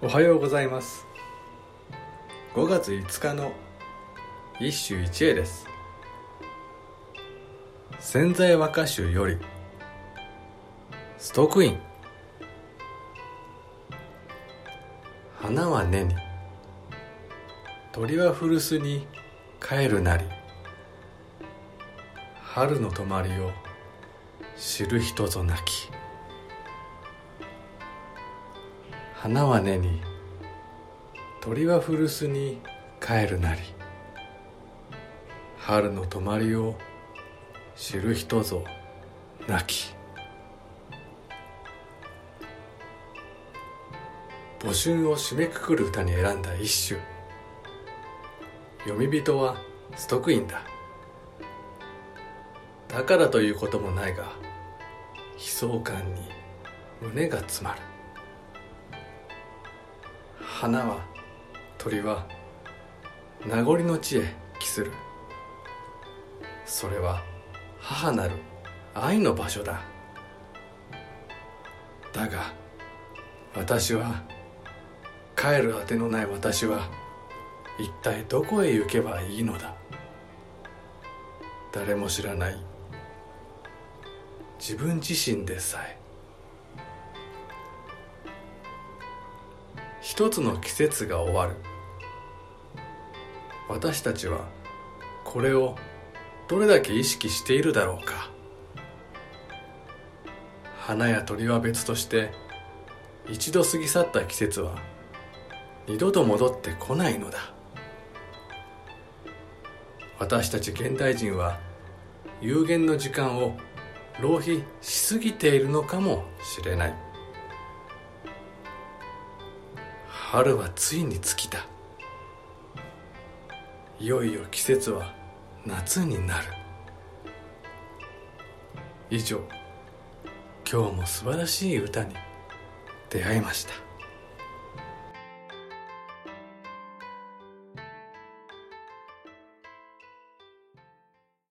おはようございます。5月5日の一首一会です。潜在和歌集よりストックイン。花は根に鳥は古巣に帰るなり春の泊まりを知る人ぞなき。花は根に鳥は古巣に帰るなり春の泊まりを知る人ぞなき。募集を締めくくる歌に選んだ一首。読み人はストックインだ。だからということもないが悲壮感に胸が詰まる。花は鳥は名残の地へ帰する。それは母なる愛の場所だ。だが私は帰るあてのない私は一体どこへ行けばいいのだ。誰も知らない自分自身でさえ。一つの季節が終わる。私たちはこれをどれだけ意識しているだろうか。花や鳥は別として一度過ぎ去った季節は二度と戻ってこないのだ。私たち現代人は有限の時間を浪費しすぎているのかもしれない。春はついに尽きた。いよいよ季節は夏になる。以上今日も素晴らしい歌に出会いました。